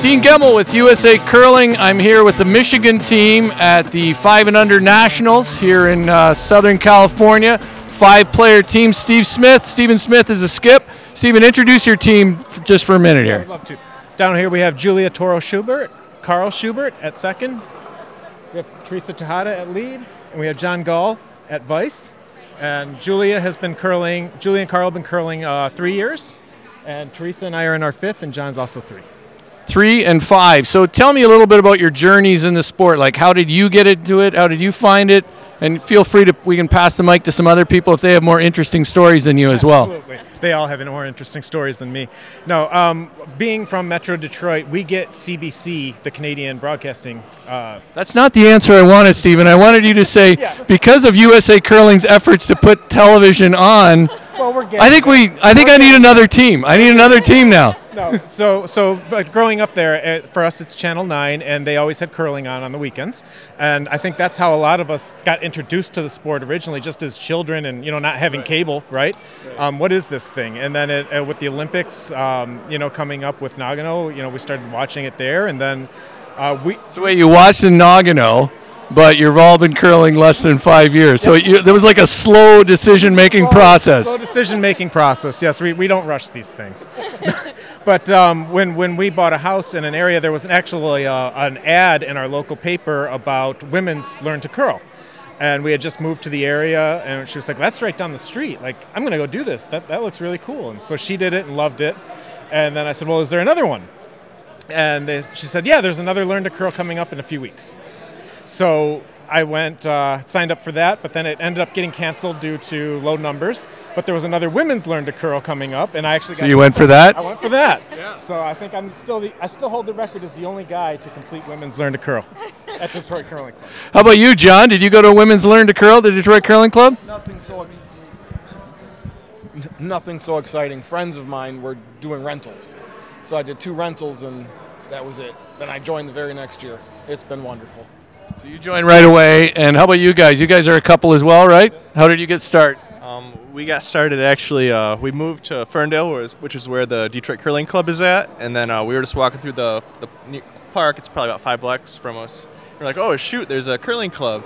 Gene Gemmel with USA Curling. I'm here with the Michigan team at the Five and Under Nationals here in uh, Southern California. Five-player team. Steve Smith. Stephen Smith is a skip. Stephen, introduce your team just for a minute here. I'd love to. Down here we have Julia Toro Schubert, Carl Schubert at second. We have Teresa Tejada at lead, and we have John Gall at vice. And Julia has been curling. Julia and Carl have been curling uh, three years, and Teresa and I are in our fifth, and John's also three. Three and five. So tell me a little bit about your journeys in the sport. Like, how did you get into it? How did you find it? And feel free to, we can pass the mic to some other people if they have more interesting stories than you as well. Absolutely. They all have more interesting stories than me. No, um, being from Metro Detroit, we get CBC, the Canadian Broadcasting. Uh, That's not the answer I wanted, Stephen. I wanted you to say, Yeah. because of USA Curling's efforts to put television on, well, we're getting I think we, I think I need another team. I need another team now. No. So, so, but growing up there, uh, for us, it's Channel 9, and they always had curling on on the weekends. And I think that's how a lot of us got introduced to the sport originally, just as children and, you know, not having cable, right? Um, what is this thing? And then it, uh, with the Olympics, um, you know, coming up with Nagano, you know, we started watching it there. And then uh, we, So wait, you watched in Nagano, but you've all been curling less than five years. So you, there was like a slow decision-making process. Slow decision-making process. Yes, we, we don't rush these things. but um, when when we bought a house in an area, there was an actually uh, an ad in our local paper about women's learn to curl, and we had just moved to the area, and she was like, "That's right down the street. Like, I'm gonna go do this. That that looks really cool." And so she did it and loved it. And then I said, "Well, is there another one?" And they, she said, "Yeah, there's another learn to curl coming up in a few weeks." So I went, uh, signed up for that, but then it ended up getting canceled due to low numbers. But there was another women's learn to curl coming up, and I actually So you went for that? I went for that. yeah. So I think I'm still the, I still hold the record as the only guy to complete women's learn to curl at Detroit Curling Club. How about you, John? Did you go to Women's Learn to Curl, the Detroit Curling Club? Nothing so. Nothing so exciting. Friends of mine were doing rentals, so I did two rentals and that was it. Then I joined the very next year. It's been wonderful. So you joined right away. And how about you guys? You guys are a couple as well, right? How did you get started? Um, we got started actually. Uh, we moved to Ferndale, which is where the Detroit Curling Club is at, and then uh, we were just walking through the, the park. It's probably about five blocks from us. We're like, oh shoot, there's a curling club,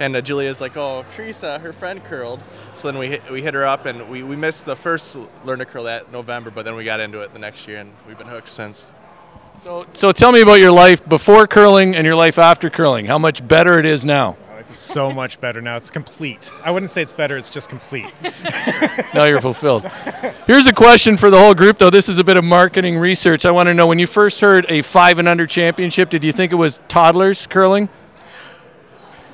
and uh, Julia's like, oh Teresa, her friend curled. So then we hit, we hit her up, and we, we missed the first learn to curl that November, but then we got into it the next year, and we've been hooked since. So, so tell me about your life before curling and your life after curling. How much better it is now? Oh, so much better now. It's complete. I wouldn't say it's better. It's just complete. Now you're fulfilled. Here's a question for the whole group, though. This is a bit of marketing research. I want to know when you first heard a five and under championship, did you think it was toddlers curling?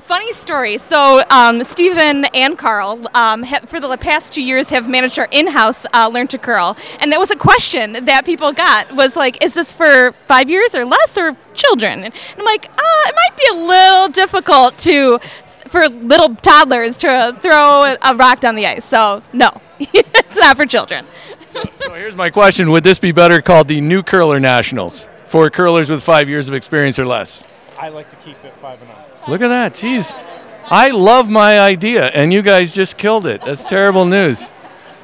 Funny story. So, um, Stephen and Carl, um, ha- for the past two years, have managed our in-house uh, Learn to Curl, and that was a question that people got was like, "Is this for five years or less, or children?" And I'm like, uh, "It might be a little difficult to." For little toddlers to throw a rock down the ice, so no, it's not for children. So here's my question Would this be better called the New Curler Nationals for curlers with five years of experience or less? I like to keep it five and up. Look at that. Jeez. I love my idea, and you guys just killed it. That's terrible news.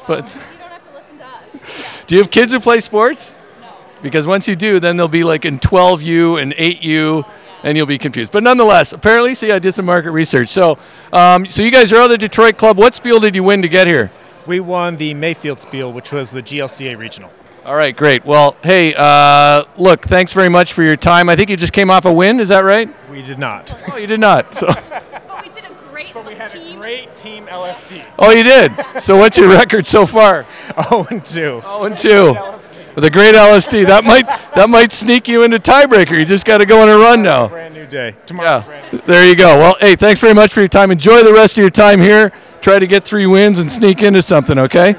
But you do you have kids who play sports? No. Because once you do, then they'll be like in 12U and 8U, and you'll be confused. But nonetheless, apparently, see, I did some market research. So, um, so you guys are other Detroit club. What spiel did you win to get here? We won the Mayfield Spiel, which was the GLCA regional. All right, great. Well, hey, uh, look, thanks very much for your time. I think you just came off a win. Is that right? We did not. Oh, you did not. So, But we did a great team But We had a great team LSD. oh, you did. So, what's your record so far? Oh, and two. Oh, and two. With a great LSD, that might that might sneak you into tiebreaker. You just got to go on a run now. Brand new day. Tomorrow. Yeah, there you go. Well, hey, thanks very much for your time. Enjoy the rest of your time here. Try to get three wins and sneak into something. Okay.